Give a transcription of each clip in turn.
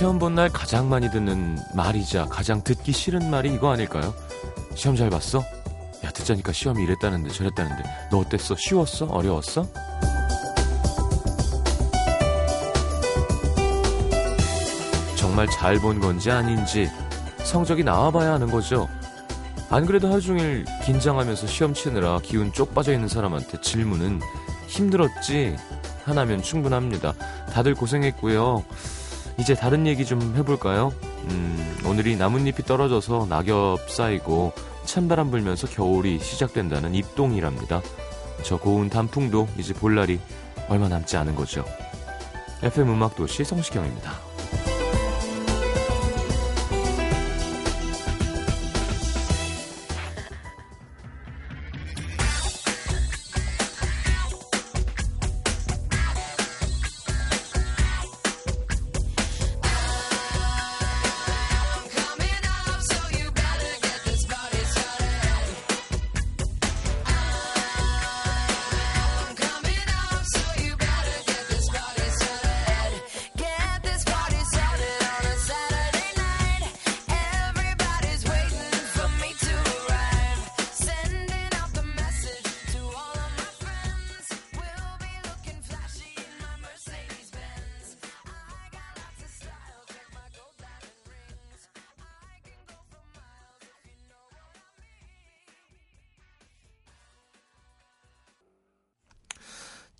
시험 본 날 가장 많이 듣는 말이자 가장 듣기 싫은 말이 이거 아닐까요? 시험 잘 봤어? 야, 듣자니까 시험이 이랬다는데 저랬다는데 너 어땠어? 쉬웠어? 어려웠어? 정말 잘 본 건지 아닌지 성적이 나와봐야 하는 거죠. 안 그래도 하루 종일 긴장하면서 시험 치느라 기운 쪽 빠져 있는 사람한테 질문은 힘들었지 하나면 충분합니다. 다들 고생했고요. 이제 다른 얘기 좀 해볼까요? 음, 오늘이 나뭇잎이 떨어져서 낙엽 쌓이고 찬바람 불면서 겨울이 시작된다는 입동이랍니다. 저 고운 단풍도 이제 볼 날이 얼마 남지 않은 거죠. FM 음악도시 성시경입니다.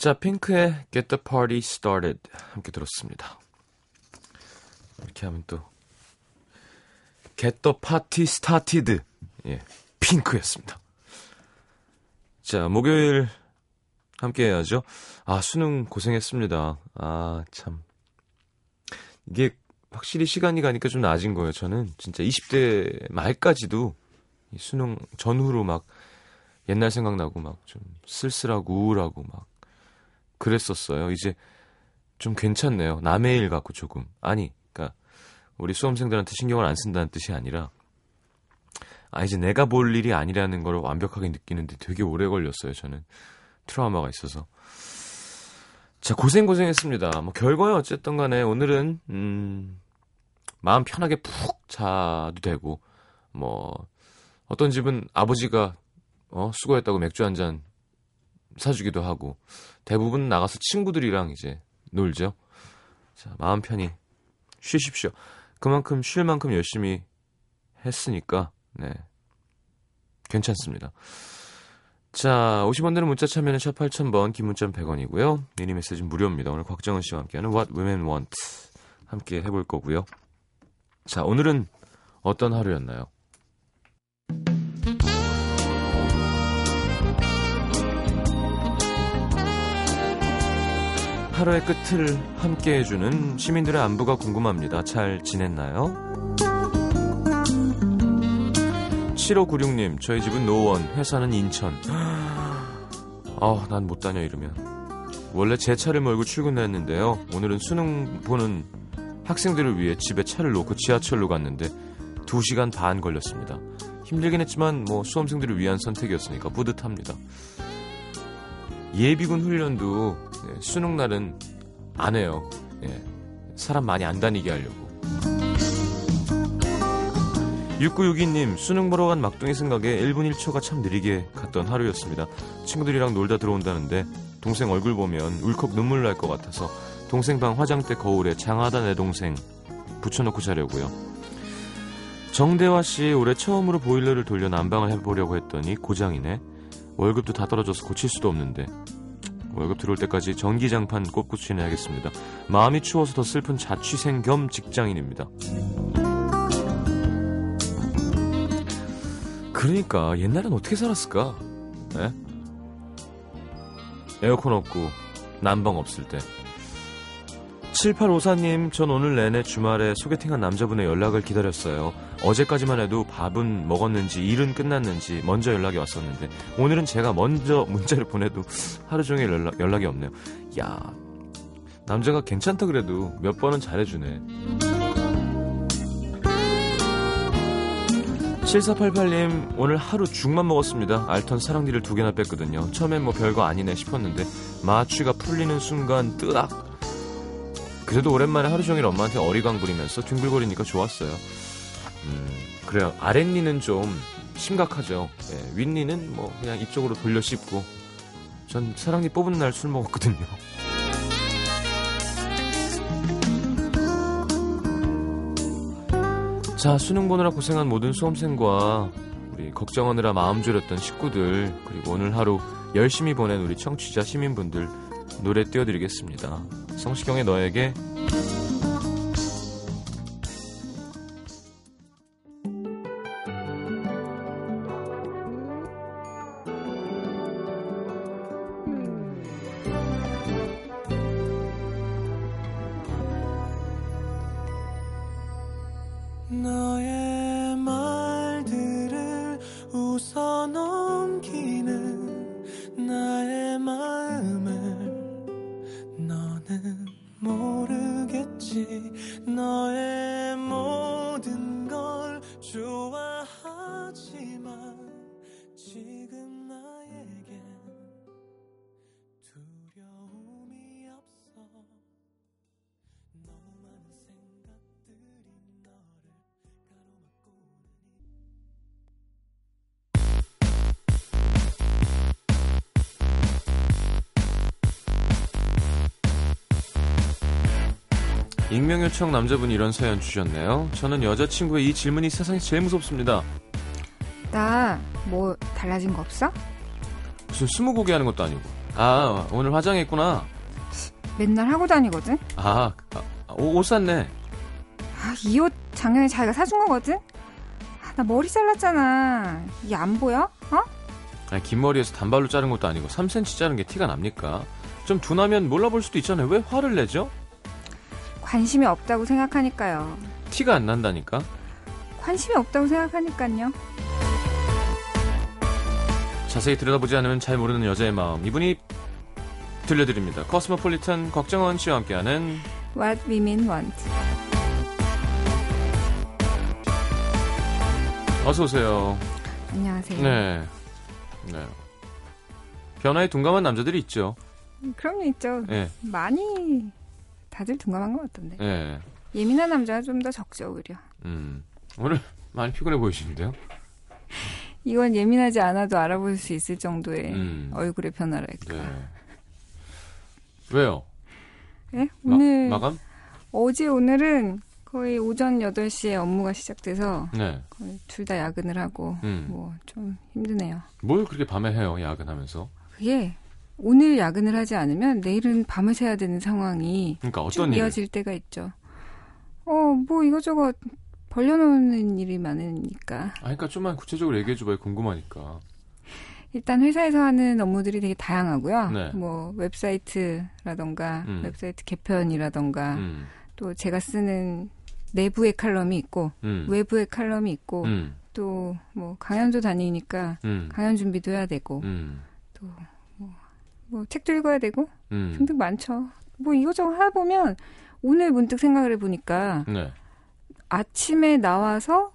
자, 핑크의 Get the Party Started 함께 들었습니다. 이렇게 하면 또 Get the Party Started 예, 핑크였습니다. 자, 목요일 함께 해야죠. 아, 수능 고생했습니다. 아, 참. 이게 확실히 시간이 가니까 좀 나아진 거예요. 저는 진짜 20대 말까지도 수능 전후로 막 옛날 생각나고 막 좀 쓸쓸하고 우울하고 막 그랬었어요. 이제 좀 괜찮네요. 남의 일 갖고 조금. 아니, 그러니까 우리 수험생들한테 신경을 안 쓴다는 뜻이 아니라 아 이제 내가 볼 일이 아니라는 걸 완벽하게 느끼는데 되게 오래 걸렸어요. 저는 트라우마가 있어서. 자, 고생 고생했습니다. 뭐 결과는 어쨌든 간에 오늘은 음 마음 편하게 푹 자도 되고 뭐 어떤 집은 아버지가 어 수고했다고 맥주 한 잔 사주기도 하고 대부분 나가서 친구들이랑 이제 놀죠. 자, 마음 편히 쉬십시오. 그만큼 쉴 만큼 열심히 했으니까 네. 괜찮습니다. 자, 50원 되는 문자 참여는 샵 8000번, 긴 문자는 100원이고요. 미니 메시지는 무료입니다. 오늘 곽정은 씨와 함께하는 What Women Want 함께 해볼 거고요. 자, 오늘은 어떤 하루였나요? 하루의 끝을 함께 해주는 시민들의 안부가 궁금합니다. 잘 지냈나요? 7596님, 저희 집은 노원, 회사는 인천. 아, 난 못 다녀 이러면. 원래 제 차를 몰고 출근했는데요. 오늘은 수능 보는 학생들을 위해 집에 차를 놓고 지하철로 갔는데 2시간 반 걸렸습니다. 힘들긴 했지만 뭐 수험생들을 위한 선택이었으니까 뿌듯합니다. 예비군 훈련도 네, 수능 날은 안 해요. 예, 사람 많이 안 다니게 하려고. 6962님, 수능 보러 간 막둥이 생각에 1분 1초가 참 느리게 갔던 하루였습니다. 친구들이랑 놀다 들어온다는데 동생 얼굴 보면 울컥 눈물 날 것 같아서 동생 방 화장대 거울에 장하다 내 동생 붙여놓고 자려고요. 정대화 씨 올해 처음으로 보일러를 돌려 난방을 해보려고 했더니 고장이네. 월급도 다 떨어져서 고칠 수도 없는데 월급 들어올 때까지 전기장판 꼽고 지내야겠습니다. 마음이 추워서 더 슬픈 자취생 겸 직장인입니다. 그러니까 옛날엔 어떻게 살았을까? 네? 에어컨 없고 난방 없을 때 7854님, 전 오늘 내내 주말에 소개팅한 남자분의 연락을 기다렸어요. 어제까지만 해도 밥은 먹었는지, 일은 끝났는지 먼저 연락이 왔었는데, 오늘은 제가 먼저 문자를 보내도 하루 종일 연락, 연락이 없네요. 야, 남자가 괜찮다 그래도 몇 번은 잘해주네. 7488님, 오늘 하루 죽만 먹었습니다. 알턴 사랑니를 두 개나 뺐거든요. 처음엔 뭐 별거 아니네 싶었는데, 마취가 풀리는 순간 뜨악! 그래도 오랜만에 하루 종일 엄마한테 어리광 부리면서 뒹굴거리니까 좋았어요. 음, 그래요. 아랫니는 좀 심각하죠. 예, 윗니는 뭐 그냥 이쪽으로 돌려 씹고. 전 사랑니 뽑은 날 술 먹었거든요. 자, 수능 보느라 고생한 모든 수험생과 우리 걱정하느라 마음 졸였던 식구들, 그리고 오늘 하루 열심히 보낸 우리 청취자 시민분들 노래 띄워드리겠습니다. 성시경의 너에게 익명 요청 남자분이 이런 사연 주셨네요. 저는 여자친구의 이 질문이 세상에서 제일 무섭습니다. 나 뭐 달라진 거 없어? 무슨 스무고개 하는 것도 아니고. 아, 오늘 화장했구나. 맨날 하고 다니거든? 아, 아, 옷, 옷 샀네. 아, 이 옷 작년에 자기가 사준 거거든? 아, 나 머리 잘랐잖아. 이게 안 보여? 어? 아니, 긴 머리에서 단발로 자른 것도 아니고 3cm 자른 게 티가 납니까? 좀 둔하면 몰라볼 수도 있잖아요. 왜 화를 내죠? 관심이 없다고 생각하니까요. 티가 안 난다니까. 관심이 없다고 생각하니까요. 자세히 들여다보지 않으면 잘 모르는 여자의 마음. 이분이 들려드립니다. 코스모폴리탄 걱정원 씨와 함께하는 What women want. 어서 오세요. 안녕하세요. 네. 네. 변화에 둔감한 남자들이 있죠. 그럼요, 있죠. 예. 많이 다들 둔감한 것 같던데. 예. 예민한 남자가 좀 더 적죠, 오히려. 음. 오늘 많이 피곤해 보이시는데요? 이건 예민하지 않아도 알아볼 수 있을 정도의 음. 얼굴의 변화랄까. 네. 왜요? 예? 마- 오늘 마 감? 어제 오늘은 거의 오전 8시에 업무가 시작돼서 네. 둘 다 야근을 하고 음. 뭐좀 힘드네요. 뭘 그렇게 밤에 해요, 야근하면서? 그게 오늘 야근을 하지 않으면 내일은 밤을 새야 되는 상황이 그러니까 쭉 어떤 일? 이어질 때가 있죠. 어, 뭐 이거저거 벌려놓는 일이 많으니까 아, 그러니까 좀만 구체적으로 얘기해 줘봐요. 궁금하니까. 일단 회사에서 하는 업무들이 되게 다양하고요. 네. 뭐 웹사이트라던가 음. 웹사이트 개편이라던가 음. 또 제가 쓰는 내부의 칼럼이 있고 음. 외부의 칼럼이 있고 음. 또뭐 강연도 다니니까 음. 강연 준비도 해야 되고 음. 뭐 책도 읽어야 되고 음. 등등 많죠. 뭐 이거저거 하다 보면 오늘 문득 생각을 해보니까 네. 아침에 나와서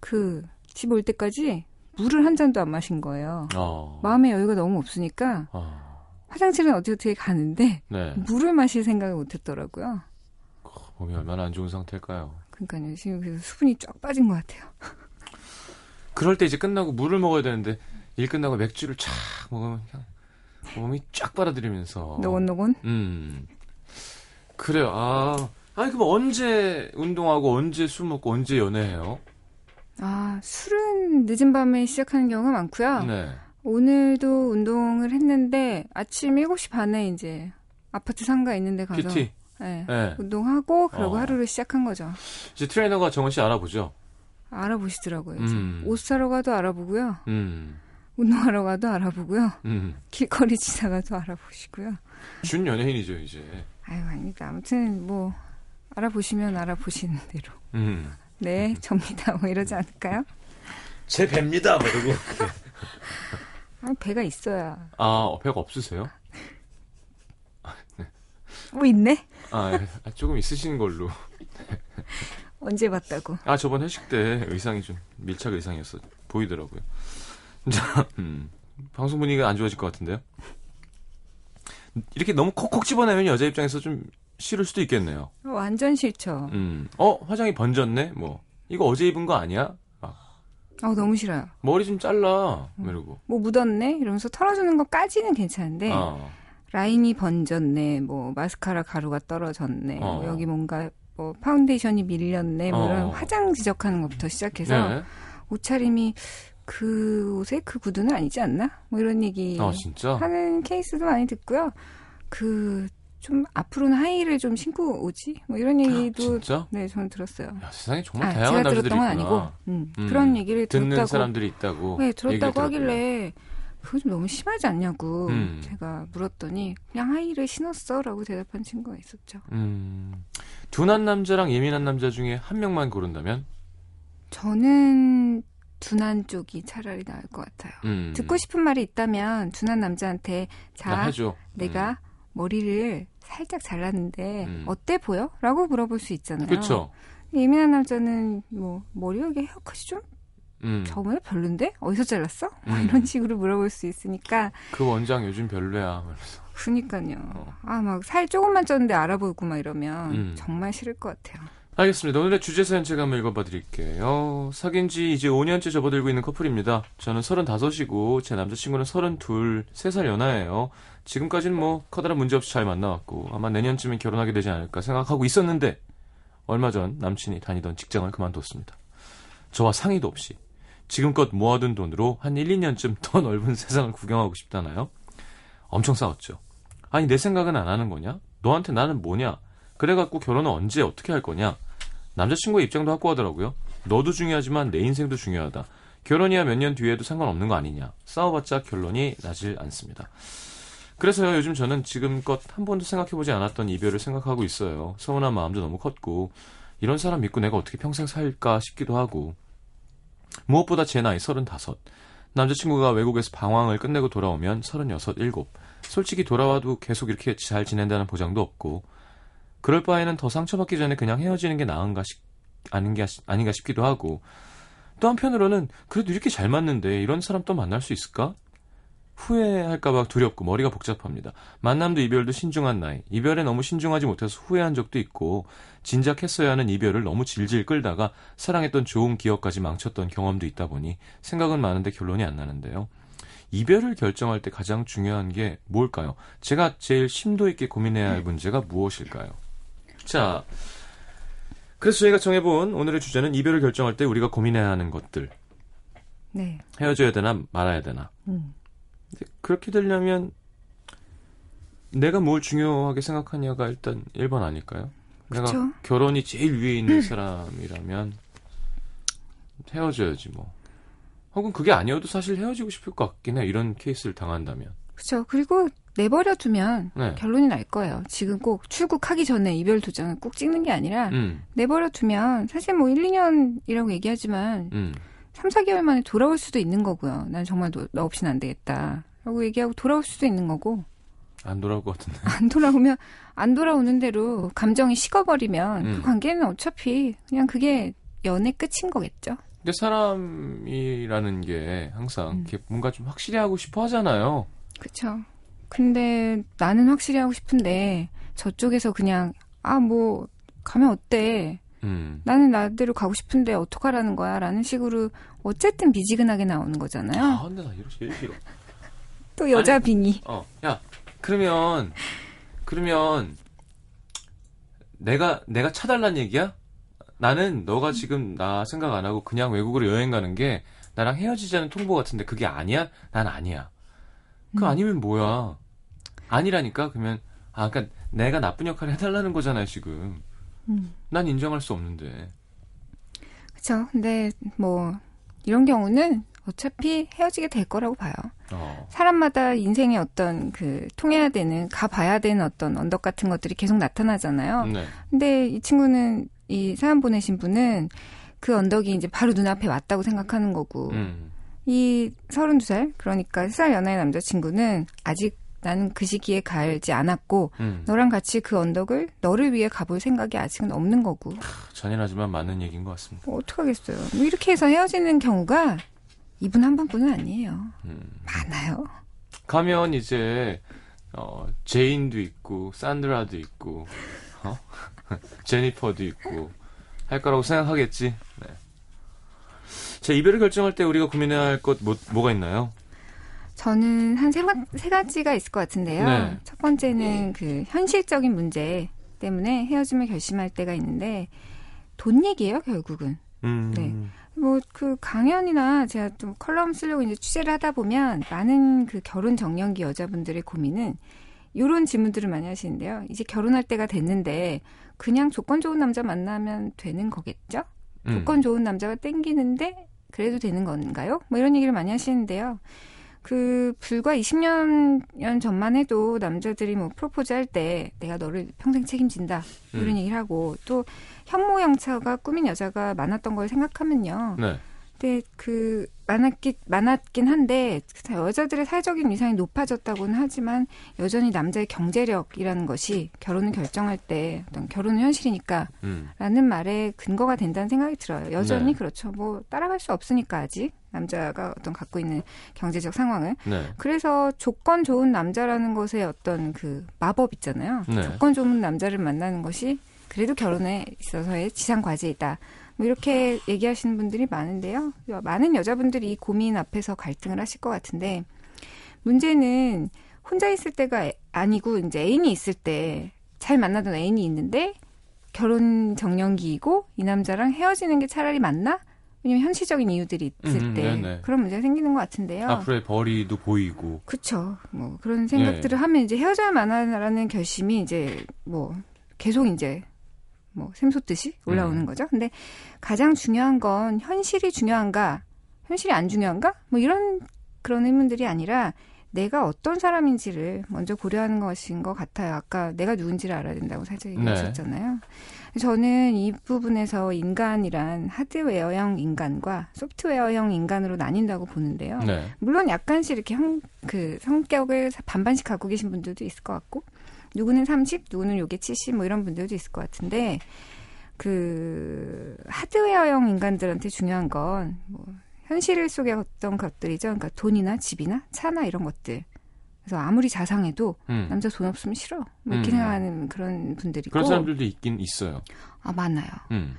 그 집 올 때까지 물을 한 잔도 안 마신 거예요. 어. 마음의 여유가 너무 없으니까 아. 화장실은 어떻게 어떻게 가는데 네. 물을 마실 생각을 못했더라고요. 몸이 얼마나 안 좋은 상태일까요? 그러니까요. 지금 그래서 수분이 쫙 빠진 것 같아요. 그럴 때 이제 끝나고 물을 먹어야 되는데 일 끝나고 맥주를 쫙 먹으면 그냥 몸이 쫙 빨아들이면서 노곤노곤. 음 그래요 아 아니 그럼 언제 운동하고 언제 술 먹고 언제 연애해요? 아 술은 늦은 밤에 시작하는 경우가 많고요. 네 오늘도 운동을 했는데 아침 7시 반에 이제 아파트 상가 있는 데 가서 PT 네, 네 운동하고 그러고 어. 하루를 시작한 거죠. 이제 트레이너가 정원 씨 알아보죠. 알아보시더라고요. 음. 옷 사러 가도 알아보고요. 음, 운동하러 가도 알아보고요. 음. 길거리 지나가도 알아보시고요. 준 연예인이죠 이제. 아유, 아닙니다. 아무튼 뭐 알아보시면 알아보시는 대로. 음. 네, 접니다. 뭐 이러지 않을까요? 제 배입니다. 뭐 이러고. 아, 배가 있어야. 아 배가 없으세요? 뭐 있네? 아 예. 조금 있으신 걸로. 언제 봤다고. 아 저번 회식 때 의상이 좀 밀착 의상이었어 보이더라고요. 자, 음, 방송 분위기가 안 좋아질 것 같은데요. 이렇게 너무 콕콕 집어내면 여자 입장에서 좀 싫을 수도 있겠네요. 완전 싫죠. 음. 어, 화장이 번졌네? 뭐. 이거 어제 입은 거 아니야? 어, 너무 싫어요. 머리 좀 잘라. 뭐 이러고. 뭐 묻었네? 이러면서 털어주는 것까지는 괜찮은데, 어. 라인이 번졌네, 뭐, 마스카라 가루가 떨어졌네, 어. 뭐 여기 뭔가, 뭐, 파운데이션이 밀렸네, 뭐, 이런 어. 화장 지적하는 것부터 시작해서, 네. 옷차림이 그 옷에 그 구두는 아니지 않나? 뭐 이런 얘기 아? 하는 케이스도 많이 듣고요. 그, 좀, 앞으로는 하이를 좀 신고 오지? 뭐 이런 얘기도, 진짜? 네, 저는 들었어요. 야, 세상에 정말 아, 다양한 제가 들었던 건 있구나. 아니고, 음, 음. 그런 얘기를 듣는 들었다고. 사람들이 있다고. 네, 들었다고. 하길래, 그거 좀 너무 심하지 않냐고 음. 제가 물었더니, 그냥 하이를 신었어 라고 대답한 친구가 있었죠. 음. 둔한 남자랑 예민한 남자 중에 한 명만 고른다면? 저는 둔한 쪽이 차라리 나을 것 같아요. 음. 듣고 싶은 말이 있다면, 둔한 남자한테, 자. 내가 머리를 살짝 잘랐는데 음. 어때 보여? 라고 물어볼 수 있잖아요. 그쵸? 예민한 남자는 뭐 머리 여기 헤어컷이 좀 음. 저번에 별론데 어디서 잘랐어? 뭐 음. 이런 식으로 물어볼 수 있으니까 그 원장 요즘 별로야. 그래서. 그니까요. 어. 아막 살 조금만 쪘는데 알아보고 막 이러면 음. 정말 싫을 것 같아요. 알겠습니다. 오늘의 주제 사연 제가 한번 읽어봐 드릴게요. 사귄 지 이제 5년째 접어들고 있는 커플입니다. 저는 35이고 제 남자친구는 32, 3살 연하예요. 지금까지는 뭐 커다란 문제 없이 잘 만나왔고 아마 내년쯤엔 결혼하게 되지 않을까 생각하고 있었는데 얼마 전 남친이 다니던 직장을 그만뒀습니다. 저와 상의도 없이 지금껏 모아둔 돈으로 한 1, 2년쯤 더 넓은 세상을 구경하고 싶다나요? 엄청 싸웠죠. 아니 내 생각은 안 하는 거냐? 너한테 나는 뭐냐? 그래갖고 결혼은 언제 어떻게 할 거냐? 남자친구의 입장도 확고하더라고요. 너도 중요하지만 내 인생도 중요하다. 결혼이야 몇 년 뒤에도 상관없는 거 아니냐. 싸워봤자 결론이 나질 않습니다. 그래서요, 요즘 저는 지금껏 한 번도 생각해보지 않았던 이별을 생각하고 있어요. 서운한 마음도 너무 컸고, 이런 사람 믿고 내가 어떻게 평생 살까 싶기도 하고, 무엇보다 제 나이 35. 남자친구가 외국에서 방황을 끝내고 돌아오면 36, 7. 솔직히 돌아와도 계속 이렇게 잘 지낸다는 보장도 없고, 그럴 바에는 더 상처받기 전에 그냥 헤어지는 게 나은가 싶, 아닌가, 아닌가 싶기도 하고, 또 한편으로는 그래도 이렇게 잘 맞는데 이런 사람 또 만날 수 있을까? 후회할까봐 두렵고 머리가 복잡합니다. 만남도 이별도 신중한 나이. 이별에 너무 신중하지 못해서 후회한 적도 있고, 진작 했어야 하는 이별을 너무 질질 끌다가 사랑했던 좋은 기억까지 망쳤던 경험도 있다 보니 생각은 많은데 결론이 안 나는데요. 이별을 결정할 때 가장 중요한 게 뭘까요? 제가 제일 심도 있게 고민해야 할 문제가 무엇일까요? 자, 그래서 저희가 정해본 오늘의 주제는 이별을 결정할 때 우리가 고민해야 하는 것들. 네. 헤어져야 되나 말아야 되나. 음. 그렇게 되려면 내가 뭘 중요하게 생각하냐가 일단 1번 아닐까요? 내가 그쵸. 결혼이 제일 위에 있는 사람이라면 헤어져야지 뭐. 혹은 그게 아니어도 사실 헤어지고 싶을 것 같긴 해. 이런 케이스를 당한다면. 그렇죠. 그리고 내버려 두면 네. 결론이 날 거예요. 지금 꼭 출국하기 전에 이별 도장을 꼭 찍는 게 아니라 음, 내버려 두면 사실 뭐 1, 2년이라고 얘기하지만 음. 3, 4개월 만에 돌아올 수도 있는 거고요. 난 정말 너, 너 없이는 안 되겠다. 라고 얘기하고 돌아올 수도 있는 거고 안 돌아올 것 같은데. 안 돌아오면 안 돌아오는 대로 감정이 식어버리면 음. 그 관계는 어차피 그냥 그게 연애 끝인 거겠죠. 근데 사람이라는 게 항상 음. 뭔가 좀 확실히 하고 싶어 하잖아요. 그쵸. 근데 나는 확실히 하고 싶은데 저쪽에서 그냥 아 뭐 가면 어때? 음. 나는 나대로 가고 싶은데 어떡하라는 거야? 라는 식으로 어쨌든 미지근하게 나오는 거잖아요. 아, 근데 나 이거 제일 싫어. 또 여자 빙의. 어, 야, 그러면, 그러면, 내가, 내가 차달란 얘기야? 나는 너가 지금 나 생각 안 하고 그냥 외국으로 여행 가는 게 나랑 헤어지자는 통보 같은데 그게 아니야? 난 아니야. 그 음. 아니면 뭐야? 아니라니까? 그러면, 아, 그니까 내가 나쁜 역할을 해달라는 거잖아요, 지금. 음. 난 인정할 수 없는데. 그쵸. 근데 뭐 이런 경우는 어차피 헤어지게 될 거라고 봐요. 어, 사람마다 인생의 어떤 그 통해야 되는 가봐야 되는 어떤 언덕 같은 것들이 계속 나타나잖아요. 네. 근데 이 친구는 이 사연 보내신 분은 그 언덕이 이제 바로 눈앞에 왔다고 생각하는 거고 음, 이 32살 그러니까 3살 연하의 남자친구는 아직 나는 그 시기에 가지 않았고 음. 너랑 같이 그 언덕을 너를 위해 가볼 생각이 아직은 없는 거고 잔인하지만 맞는 얘기인 것 같습니다. 뭐 어떡하겠어요. 뭐 이렇게 해서 헤어지는 경우가 이분 한 분뿐은 아니에요. 음. 많아요. 가면 이제 어 제인도 있고 산드라도 있고 어? 제니퍼도 있고 할 거라고 생각하겠지. 네. 자 이별을 결정할 때 우리가 고민해야 할 것 뭐, 뭐가 있나요? 저는 한세세 가지가 있을 것 같은데요. 네. 첫 번째는 그 현실적인 문제 때문에 헤어짐을 결심할 때가 있는데 돈 얘기예요, 결국은. 음, 네. 뭐 그 강연이나 제가 좀 컬럼 쓰려고 이제 취재를 하다 보면 많은 그 결혼 정년기 여자분들의 고민은 이런 질문들을 많이 하시는데요. 이제 결혼할 때가 됐는데 그냥 조건 좋은 남자 만나면 되는 거겠죠? 음. 조건 좋은 남자가 땡기는데 그래도 되는 건가요? 뭐 이런 얘기를 많이 하시는데요. 그 불과 20년 전만 해도 남자들이 뭐 프로포즈 할 때 내가 너를 평생 책임진다 뭐 이런 음. 얘기를 하고 또 현모양처가 꾸민 여자가 많았던 걸 생각하면요. 네. 근데 그 많았긴 많았긴 한데 여자들의 사회적인 위상이 높아졌다고는 하지만 여전히 남자의 경제력이라는 것이 결혼을 결정할 때 어떤 결혼은 현실이니까 음. 라는 말에 근거가 된다는 생각이 들어요. 여전히 네. 그렇죠. 뭐 따라갈 수 없으니까 아직 남자가 어떤 갖고 있는 경제적 상황을. 네. 그래서 조건 좋은 남자라는 것의 어떤 그 마법 있잖아요. 네. 조건 좋은 남자를 만나는 것이 그래도 결혼에 있어서의 지상 과제이다. 뭐 이렇게 얘기하시는 분들이 많은데요. 많은 여자분들이 이 고민 앞에서 갈등을 하실 것 같은데 문제는 혼자 있을 때가 아니고 이제 애인이 있을 때 잘 만나던 애인이 있는데 결혼 정년기이고 이 남자랑 헤어지는 게 차라리 맞나? 왜냐면 현실적인 이유들이 있을 음, 때 네네. 그런 문제가 생기는 것 같은데요. 앞으로의 벌이도 보이고. 그쵸. 뭐 그런 예. 생각들을 하면 이제 헤어져야 만하라는 결심이 이제 뭐 계속 이제 뭐 샘솟듯이 올라오는 음. 거죠. 근데 가장 중요한 건 현실이 중요한가, 현실이 안 중요한가? 뭐 이런 그런 의문들이 아니라 내가 어떤 사람인지를 먼저 고려하는 것인 것 같아요. 아까 내가 누군지를 알아야 된다고 살짝 네. 얘기하셨잖아요. 저는 이 부분에서 인간이란 하드웨어형 인간과 소프트웨어형 인간으로 나뉜다고 보는데요. 네. 물론 약간씩 이렇게 형, 그 성격을 반반씩 갖고 계신 분들도 있을 것 같고, 누구는 30, 누구는 요게 70, 뭐 이런 분들도 있을 것 같은데, 그, 하드웨어형 인간들한테 중요한 건, 뭐, 현실 속의 어떤 것들이죠. 그러니까 돈이나 집이나 차나 이런 것들. 그래서 아무리 자상해도 음. 남자 돈 없으면 싫어. 뭐 이렇게 음. 생각하는 그런 분들이고. 그런 사람들도 있긴 있어요. 아, 많아요. 음.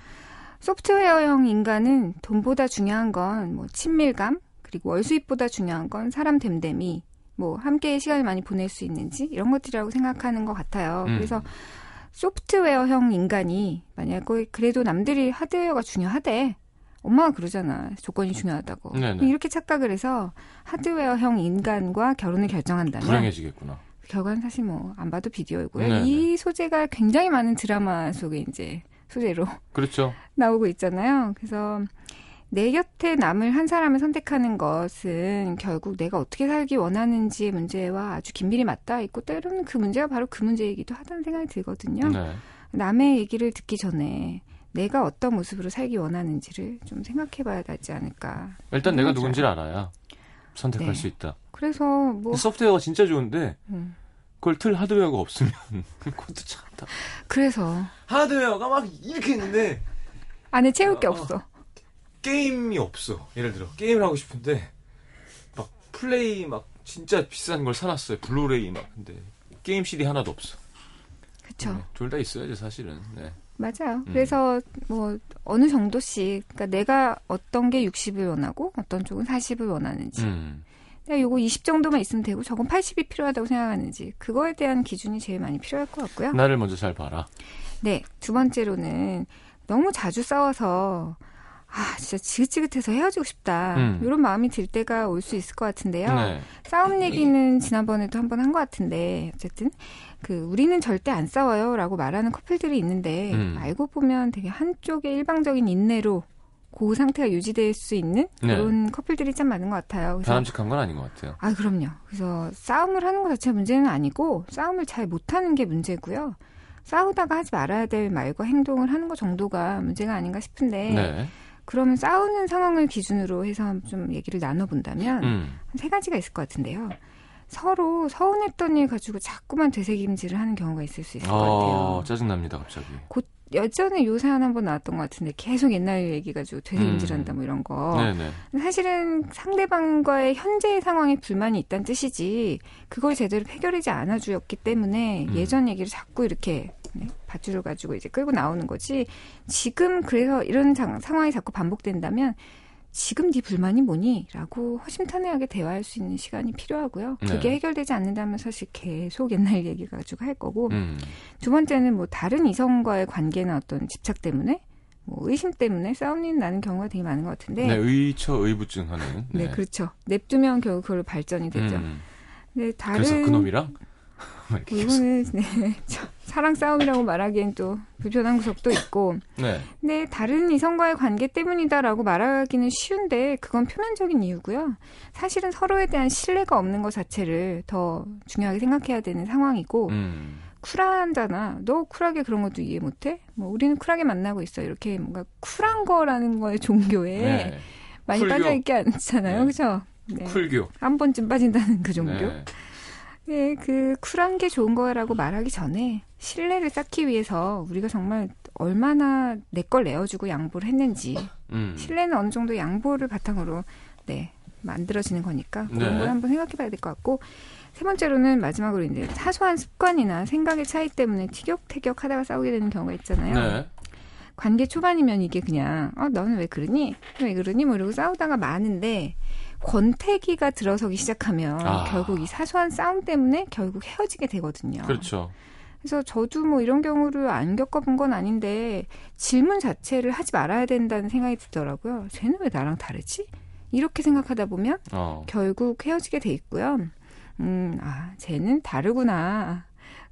소프트웨어형 인간은 돈보다 중요한 건 뭐 친밀감 그리고 월수입보다 중요한 건 사람 됨됨이 뭐 함께 시간을 많이 보낼 수 있는지 이런 것들이라고 생각하는 것 같아요. 음. 그래서 소프트웨어형 인간이 만약 그래도 남들이 하드웨어가 중요하대. 엄마가 그러잖아. 조건이 중요하다고. 네네. 이렇게 착각을 해서 하드웨어형 인간과 결혼을 결정한다면 불행해지겠구나. 결과는 사실 뭐 안 봐도 비디오이고요. 네네. 이 소재가 굉장히 많은 드라마 속에 이제 소재로 그렇죠. 나오고 있잖아요. 그래서 내 곁에 남을 한 사람을 선택하는 것은 결국 내가 어떻게 살기 원하는지의 문제와 아주 긴밀히 맞닿아 있고 때로는 그 문제가 바로 그 문제이기도 하다는 생각이 들거든요. 네. 남의 얘기를 듣기 전에 내가 어떤 모습으로 살기 원하는지를 좀 생각해 봐야 되지 않을까. 일단 내가. 누군지를 알아야 선택할 네. 수 있다. 그래서 뭐 소프트웨어가 진짜 좋은데 음, 그걸 틀 하드웨어가 없으면 그것도 참 다. 그래서 하드웨어가 막 이렇게 있는데 안에 채울 게 어, 없어. 게임이 없어. 예를 들어 게임을 하고 싶은데 막 플레이 막 진짜 비싼 걸 사놨어요. 블루레이 막 근데 게임 CD 하나도 없어. 그렇죠. 둘다 있어야지 사실은. 네. 맞아요. 음. 그래서 뭐 어느 정도씩 그러니까 내가 어떤 게 60을 원하고 어떤 쪽은 40을 원하는지 음. 내가 요거 20 정도만 있으면 되고 저건 80이 필요하다고 생각하는지 그거에 대한 기준이 제일 많이 필요할 것 같고요. 나를 먼저 잘 봐라. 네, 두 번째로는 너무 자주 싸워서 아 진짜 지긋지긋해서 헤어지고 싶다 음. 이런 마음이 들 때가 올 수 있을 것 같은데요. 네. 싸움 얘기는 지난번에도 한 번 한 것 같은데 어쨌든 그 우리는 절대 안 싸워요라고 말하는 커플들이 있는데 음. 알고 보면 되게 한쪽의 일방적인 인내로 그 상태가 유지될 수 있는 네. 그런 커플들이 참 많은 것 같아요. 그래서 바람직한 건 아닌 것 같아요. 아 그럼요. 그래서 싸움을 하는 것 자체가 문제는 아니고 싸움을 잘 못하는 게 문제고요. 싸우다가 하지 말아야 될 말과 행동을 하는 것 정도가 문제가 아닌가 싶은데 네. 그러면 싸우는 상황을 기준으로 해서 좀 얘기를 나눠본다면 음. 한세 가지가 있을 것 같은데요. 서로 서운했던 일 가지고 자꾸만 되새김질을 하는 경우가 있을 수 있을 것 어, 같아요. 짜증납니다, 갑자기. 예전에 요 사연 한 번 나왔던 것 같은데 계속 옛날 얘기 가지고 되새김질한다 뭐 이런 거. 네네. 사실은 상대방과의 현재 상황에 불만이 있다는 뜻이지 그걸 제대로 해결하지 않아주었기 때문에 음. 예전 얘기를 자꾸 이렇게 네, 밧줄을 가지고 이제 끌고 나오는 거지. 지금 그래서 이런 장- 상황이 자꾸 반복된다면 지금 네 불만이 뭐니? 라고 허심탄회하게 대화할 수 있는 시간이 필요하고요. 그게 네. 해결되지 않는다면 사실 계속 옛날 얘기 가지고 할 거고. 음. 두 번째는 뭐 다른 이성과의 관계나 어떤 집착 때문에 뭐 의심 때문에 싸움이 나는 경우가 되게 많은 것 같은데. 네, 의처 의부증하는. 네, 그렇죠. 냅두면 결국 그걸로 발전이 되죠. 음. 근데 다른 그래서 그놈이랑 막 이거는 네, 저- 사랑 싸움이라고 말하기엔 또 불편한 구석도 있고 네. 근데 다른 이성과의 관계 때문이다라고 말하기는 쉬운데 그건 표면적인 이유고요. 사실은 서로에 대한 신뢰가 없는 것 자체를 더 중요하게 생각해야 되는 상황이고 음. 쿨하잖아. 너 쿨하게 그런 것도 이해 못해? 뭐 우리는 쿨하게 만나고 있어. 이렇게 뭔가 쿨한 거라는 거에 종교에 네. 많이 쿨교. 빠져 있지 않잖아요. 네. 그죠? 네. 쿨교. 한 번쯤 빠진다는 그 종교. 네. 네, 그 쿨한 게 좋은 거라고 말하기 전에 신뢰를 쌓기 위해서 우리가 정말 얼마나 내 걸 내어주고 양보를 했는지 음. 신뢰는 어느 정도 양보를 바탕으로 네 만들어지는 거니까 그런 네. 걸 한번 생각해봐야 될 것 같고 세 번째로는 마지막으로 이제 사소한 습관이나 생각의 차이 때문에 티격태격하다가 싸우게 되는 경우가 있잖아요. 네. 관계 초반이면 이게 그냥 어 너는 왜 그러니 왜 그러니 뭐 이러고 싸우다가 많은데 권태기가 들어서기 시작하면 아. 결국 이 사소한 싸움 때문에 결국 헤어지게 되거든요. 그렇죠. 그래서 저도 뭐 이런 경우를 안 겪어본 건 아닌데 질문 자체를 하지 말아야 된다는 생각이 들더라고요. 쟤는 왜 나랑 다르지? 이렇게 생각하다 보면 어. 결국 헤어지게 돼 있고요. 음, 아, 쟤는 다르구나.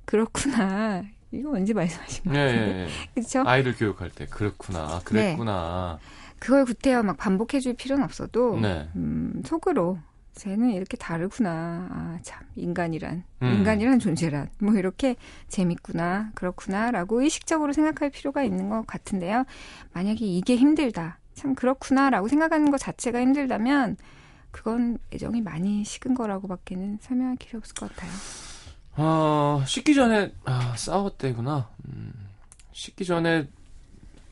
그렇구나. 이거 언제 말씀하신 것 예, 예, 같은데. 예. 그렇죠? 아이들 교육할 때 그렇구나. 그랬구나. 그걸 구태여 막 반복해줄 필요는 없어도 네. 음, 속으로 쟤는 이렇게 다르구나. 아, 참 인간이란 음. 인간이란 존재란 뭐 이렇게 재밌구나 그렇구나 라고 의식적으로 생각할 필요가 있는 것 같은데요. 만약에 이게 힘들다, 참 그렇구나 라고 생각하는 것 자체가 힘들다면 그건 애정이 많이 식은 거라고밖에는 설명할 필요 없을 것 같아요. 어, 씻기 전에 아, 싸웠대구나. 음, 씻기 전에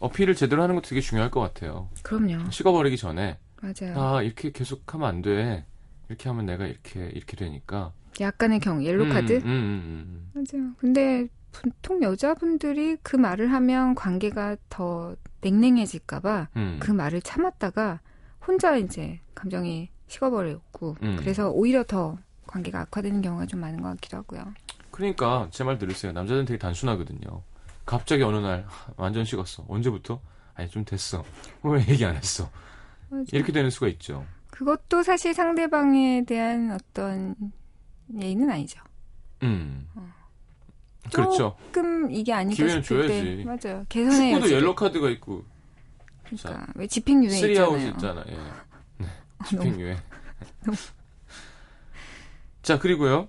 어필을 제대로 하는 것도 되게 중요할 것 같아요. 그럼요, 식어버리기 전에 맞아요. 아 이렇게 계속 하면 안 돼. 이렇게 하면 내가 이렇게 이렇게 되니까. 약간의 경우 옐로 카드. 음, 음, 음, 음. 맞아요. 근데 보통 여자분들이 그 말을 하면 관계가 더 냉랭해질까봐 음. 그 말을 참았다가 혼자 이제 감정이 식어버렸고 음. 그래서 오히려 더 관계가 악화되는 경우가 좀 많은 것 같기도 하고요. 그러니까 제 말 들으세요. 남자들은 되게 단순하거든요. 갑자기 어느 날 완전 식었어. 언제부터? 아니 좀 됐어. 왜 얘기 안 했어? 맞아요. 이렇게 되는 수가 있죠. 그것도 사실 상대방에 대한 어떤 예의는 아니죠. 음. 그렇죠. 조금 이게 아닐까 기회는 줘야지. 때 맞아요. 개선해야지. 축구도 옐로 카드가 있고 그러니까 왜 집행 유예 쓰리아웃 있잖아요. 있잖아. 예. 네. 너무- 집행 유예. 자 그리고요.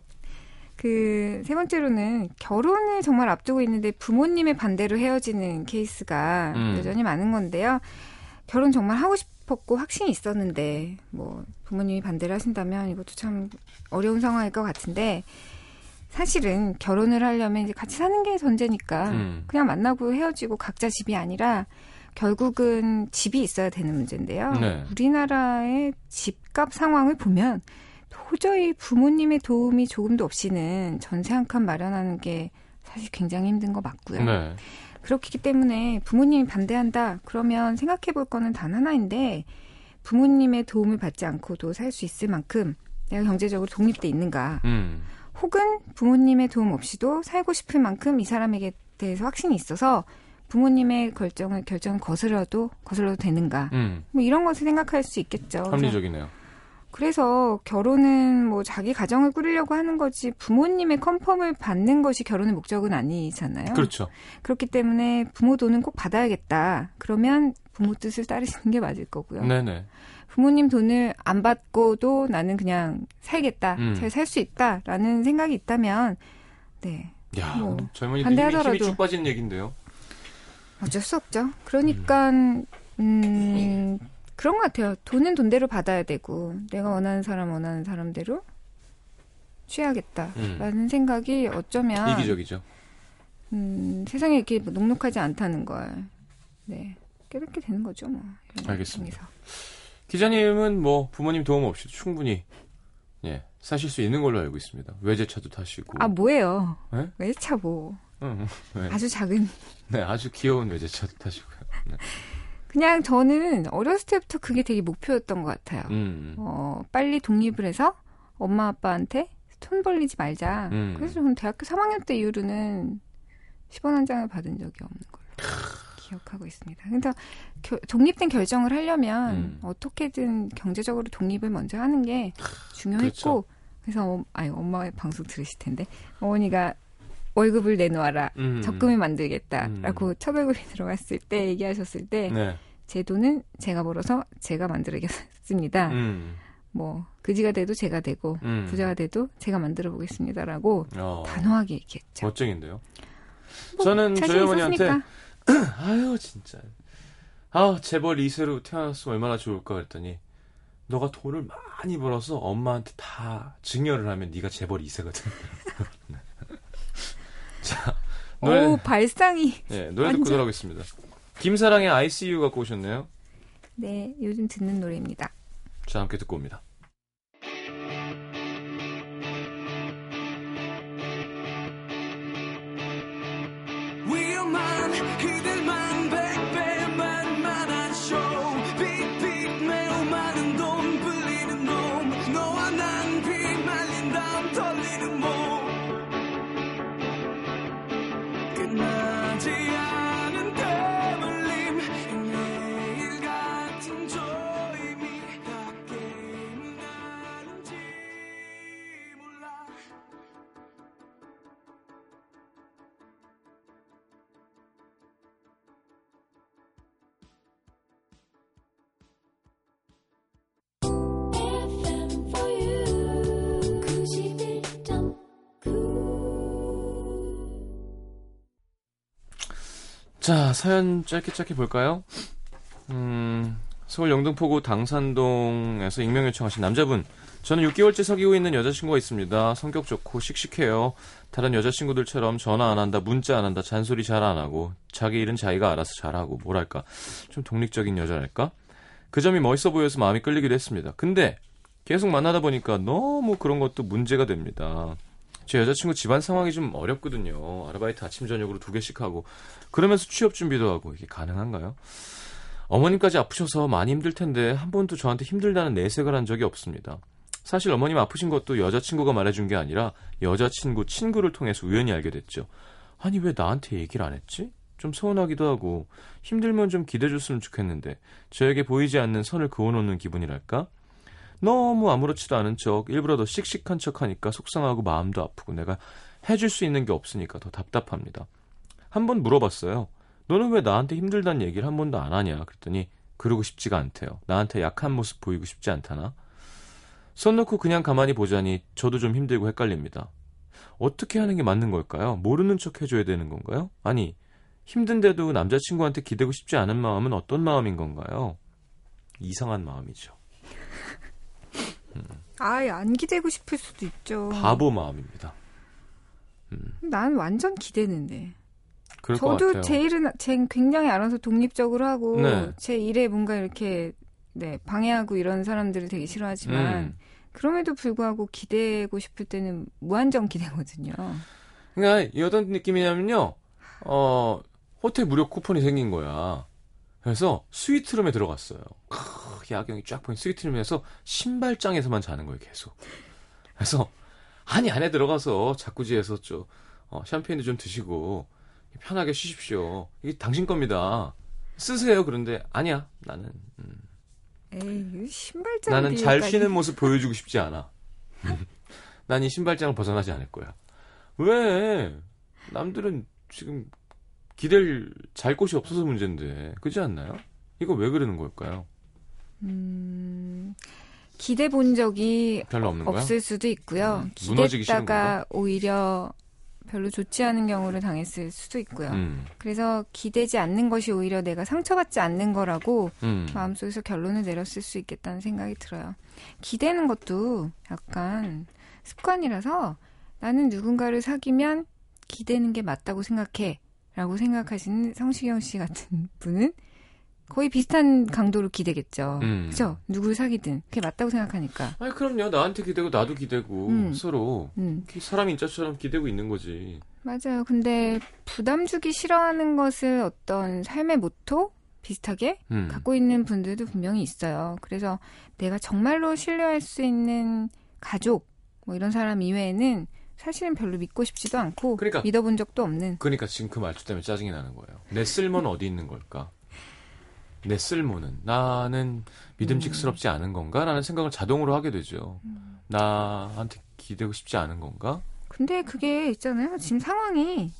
그 세 번째로는 결혼을 정말 앞두고 있는데 부모님의 반대로 헤어지는 케이스가 음. 여전히 많은 건데요. 결혼 정말 하고 싶었고 확신이 있었는데 뭐 부모님이 반대를 하신다면 이것도 참 어려운 상황일 것 같은데 사실은 결혼을 하려면 이제 같이 사는 게 전제니까 음. 그냥 만나고 헤어지고 각자 집이 아니라 결국은 집이 있어야 되는 문제인데요. 네. 우리나라의 집값 상황을 보면 도저히 부모님의 도움이 조금도 없이는 전세 한 칸 마련하는 게 사실 굉장히 힘든 거 맞고요. 네. 그렇기 때문에 부모님이 반대한다. 그러면 생각해 볼 거는 단 하나인데 부모님의 도움을 받지 않고도 살 수 있을 만큼 내가 경제적으로 독립돼 있는가. 음. 혹은 부모님의 도움 없이도 살고 싶을 만큼 이 사람에게 대해서 확신이 있어서 부모님의 결정을 결정을 거스려도 거슬러도 되는가. 음. 뭐 이런 것을 생각할 수 있겠죠. 합리적이네요. 그래서 결혼은 뭐 자기 가정을 꾸리려고 하는 거지 부모님의 컨펌을 받는 것이 결혼의 목적은 아니잖아요. 그렇죠. 그렇기 때문에 부모 돈은 꼭 받아야겠다. 그러면 부모 뜻을 따르시는 게 맞을 거고요. 네네. 부모님 돈을 안 받고도 나는 그냥 살겠다. 음. 잘살 수 있다라는 생각이 있다면 네. 야, 뭐, 젊은이들 힘이, 반대하더라도. 쭉 빠지는 얘기인데요. 어쩔 수 없죠. 그러니까 음 그런 것 같아요. 돈은 돈대로 받아야 되고 내가 원하는 사람 원하는 사람대로 취하겠다라는 음. 생각이 어쩌면 이기적이죠. 음, 세상에 이렇게 뭐 녹록하지 않다는 걸 네. 깨닫게 되는 거죠, 뭐. 알겠습니다. 과정에서. 기자님은 뭐 부모님 도움 없이 충분히 예 사실 수 있는 걸로 알고 있습니다. 외제차도 타시고. 아, 뭐예요? 네? 외차 뭐. 응, 네. 아주 작은. 네, 아주 귀여운 외제차 타시고요. 네. 그냥 저는 어렸을 때부터 그게 되게 목표였던 것 같아요. 음. 어, 빨리 독립을 해서 엄마 아빠한테 손 벌리지 말자. 음. 그래서 저는 대학교 3학년 때 이후로는 10원 한 장을 받은 적이 없는 걸로 기억하고 있습니다. 그러니까 겨- 독립된 결정을 하려면 음. 어떻게든 경제적으로 독립을 먼저 하는 게 중요했고 그래서 어, 아니 엄마의 방송 들으실 텐데 어머니가 월급을 내놓아라 음. 적금을 만들겠다라고 처벌금이 들어갔을 때 얘기하셨을 때제 네. 돈은 제가 벌어서 제가 만들겠습니다. 음. 뭐 그지가 돼도 제가 되고 음. 부자가 돼도 제가 만들어 보겠습니다라고 어. 단호하게 얘기했죠. 멋쟁인데요. 뭐 저는 저희 어머니한테. 아유 진짜 아 재벌 2세로 태어났으면 얼마나 좋을까 그랬더니 너가 돈을 많이 벌어서 엄마한테 다 증여를 하면 네가 재벌 2세거든. 자 노래 오 발상이 네, 노래 완전- 듣고 돌아오겠습니다. 김사랑의 ICU 갖고 오셨네요. 네 요즘 듣는 노래입니다. 자 함께 듣고 옵니다. 자, 사연 짧게 짧게 볼까요? 음, 서울 영등포구 당산동에서 익명 요청하신 남자분. 저는 6개월째 사귀고 있는 여자친구가 있습니다. 성격 좋고 씩씩해요. 다른 여자친구들처럼 전화 안 한다, 문자 안 한다, 잔소리 잘 안 하고, 자기 일은 자기가 알아서 잘하고, 뭐랄까. 좀 독립적인 여자랄까? 그 점이 멋있어 보여서 마음이 끌리기도 했습니다. 근데, 계속 만나다 보니까 너무 그런 것도 문제가 됩니다. 제 여자친구 집안 상황이 좀 어렵거든요. 아르바이트 아침 저녁으로 두 개씩 하고 그러면서 취업 준비도 하고 이게 가능한가요? 어머님까지 아프셔서 많이 힘들 텐데 한 번도 저한테 힘들다는 내색을 한 적이 없습니다. 사실 어머님 아프신 것도 여자친구가 말해준 게 아니라 여자친구 친구를 통해서 우연히 알게 됐죠. 아니 왜 나한테 얘기를 안 했지? 좀 서운하기도 하고 힘들면 좀 기대줬으면 좋겠는데 저에게 보이지 않는 선을 그어놓는 기분이랄까? 너무 아무렇지도 않은 척 일부러 더 씩씩한 척 하니까 속상하고 마음도 아프고 내가 해줄 수 있는 게 없으니까 더 답답합니다. 한 번 물어봤어요. 너는 왜 나한테 힘들다는 얘기를 한 번도 안 하냐? 그랬더니 그러고 싶지가 않대요. 나한테 약한 모습 보이고 싶지 않다나? 손 놓고 그냥 가만히 보자니 저도 좀 힘들고 헷갈립니다. 어떻게 하는 게 맞는 걸까요? 모르는 척 해줘야 되는 건가요? 아니, 힘든데도 남자친구한테 기대고 싶지 않은 마음은 어떤 마음인 건가요? 이상한 마음이죠. 아예 안 기대고 싶을 수도 있죠. 바보 마음입니다. 난 완전 기대는데. 저도. 제 일은 제 굉장히 알아서 독립적으로 하고 네. 제 일에 뭔가 이렇게 네, 방해하고 이런 사람들을 되게 싫어하지만 음. 그럼에도 불구하고 기대고 싶을 때는 무한정 기대거든요. 그러니까 이 어떤 느낌이냐면요. 어, 호텔 무료 쿠폰이 생긴 거야. 그래서 스위트룸에 들어갔어요. 크, 야경이 쫙 보인 스위트룸에서 신발장에서만 자는 거예요, 계속. 그래서 아니 안에 들어가서 자쿠지에서 좀 어, 샴페인도 좀 드시고 편하게 쉬십시오. 이게 당신 겁니다. 쓰세요. 그런데 아니야. 나는 음, 에이, 신발장 나는 잘. 쉬는 모습 보여주고 싶지 않아. 난 이 신발장을 벗어나지 않을 거야. 왜? 남들은 지금 기댈 잘 곳이 없어서 문제인데 그지 않나요? 이거 왜 그러는 걸까요? 음, 기대 본 적이 별로 없는 거야? 없을 수도 있고요. 음, 기댔다가 오히려 별로 좋지 않은 경우를 당했을 수도 있고요. 음, 그래서 기대지 않는 것이 오히려 내가 상처받지 않는 거라고 음. 마음속에서 결론을 내렸을 수 있겠다는 생각이 들어요. 기대는 것도 약간 습관이라서 나는 누군가를 사귀면 기대는 게 맞다고 생각해. 라고 생각하시는 성시경 씨 같은 분은 거의 비슷한 강도로 기대겠죠. 음. 그죠? 누구를 사귀든. 그게 맞다고 생각하니까. 아니 그럼요. 나한테 기대고 나도 기대고 음. 서로 음. 사람 인자처럼 기대고 있는 거지. 맞아요. 근데 부담 주기 싫어하는 것을 어떤 삶의 모토 비슷하게 음. 갖고 있는 분들도 분명히 있어요. 그래서 내가 정말로 신뢰할 수 있는 가족 뭐 이런 사람 이외에는 사실은 별로 믿고 싶지도 않고 그러니까. 믿어본 적도 없는 그러니까 지금 그 말투 때문에 짜증이 나는 거예요. 내 쓸모는 어디 있는 걸까? 내 쓸모는 나는 믿음직스럽지 않은 건가? 라는 생각을 자동으로 하게 되죠. 나한테 기대고 싶지 않은 건가? 근데 그게 있잖아요. 지금 상황이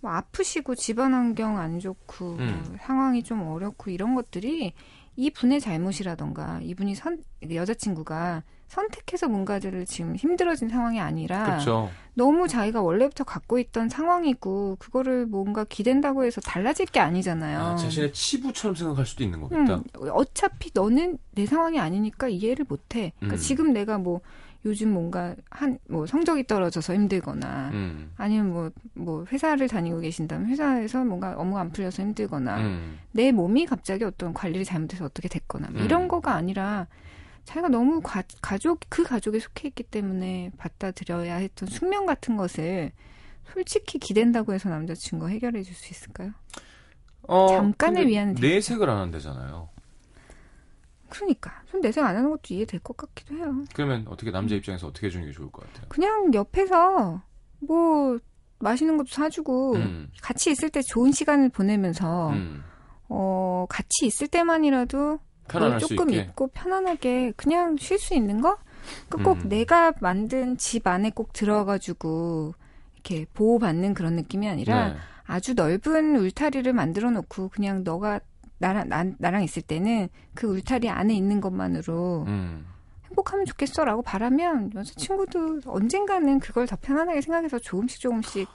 뭐 아프시고 집안 환경 안 좋고 음. 뭐 상황이 좀 어렵고 이런 것들이 이분의 잘못이라던가 이분이 선 여자친구가 선택해서 뭔가를 지금 힘들어진 상황이 아니라 그렇죠. 너무 자기가 원래부터 갖고 있던 상황이고 그거를 뭔가 기댄다고 해서 달라질 게 아니잖아요. 아, 자신의 치부처럼 생각할 수도 있는 거겠다. 음, 어차피 너는 내 상황이 아니니까 이해를 못해. 그러니까 음. 지금 내가 뭐 요즘 뭔가 한 뭐 성적이 떨어져서 힘들거나 음. 아니면 뭐, 뭐, 회사를 다니고 계신다면 회사에서 뭔가 업무가 안 풀려서 힘들거나, 음. 내 몸이 갑자기 어떤 관리를 잘못해서 어떻게 됐거나, 뭐 음. 이런 거가 아니라, 자기가 너무 가, 가족, 그 가족에 속해 있기 때문에 받아들여야 했던 숙명 같은 것을 솔직히 기댄다고 해서 남자친구가 해결해 줄 수 있을까요? 어, 잠깐을 위한 내색을 안 한대잖아요. 그러니까. 좀 내색 안 하는 것도 이해될 것 같기도 해요. 그러면 어떻게 남자 입장에서 어떻게 해주는 게 좋을 것 같아요? 그냥 옆에서 뭐, 맛있는 것도 사주고, 음. 같이 있을 때 좋은 시간을 보내면서, 음. 어, 같이 있을 때만이라도 수 조금. 있고 편안하게 그냥 쉴 수 있는 거? 그꼭 음. 내가 만든 집 안에 꼭 들어가지고 이렇게 보호받는 그런 느낌이 아니라 네. 아주 넓은 울타리를 만들어 놓고 그냥 너가 나랑, 나, 나랑 있을 때는 그 울타리 안에 있는 것만으로 음. 행복하면 좋겠어라고 바라면 여자친구도 언젠가는 그걸 더 편안하게 생각해서 조금씩 조금씩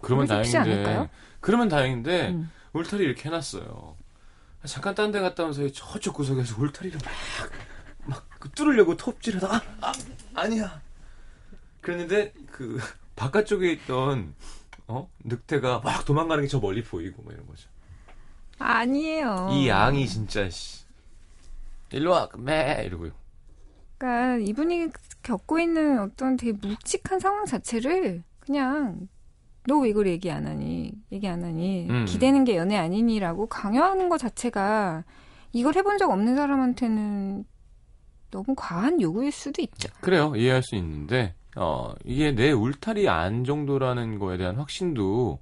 그러면 다행인데. 않을까요? 그러면 다행인데 음. 울타리 이렇게 해놨어요. 잠깐 딴 데 갔다 온 사이 저쪽 구석에서 울타리를 막막 그 뚫으려고 톱질하다 아, 아 아니야. 그랬는데 그 바깥쪽에 있던 어 늑대가 막 도망가는 게 저 멀리 보이고 뭐 이런 거죠. 아니에요. 이 양이 진짜 씨 일로 와 매 이러고요. 그러니까 이분이 겪고 있는 어떤 되게 묵직한 상황 자체를 그냥 너 왜 이걸 얘기 안 하니 얘기 안 하니 음. 기대는 게 연애 아니니라고 강요하는 것 자체가 이걸 해본 적 없는 사람한테는 너무 과한 요구일 수도 있죠. 그래요 이해할 수 있는데 어 이게 내 울타리 안 정도라는 거에 대한 확신도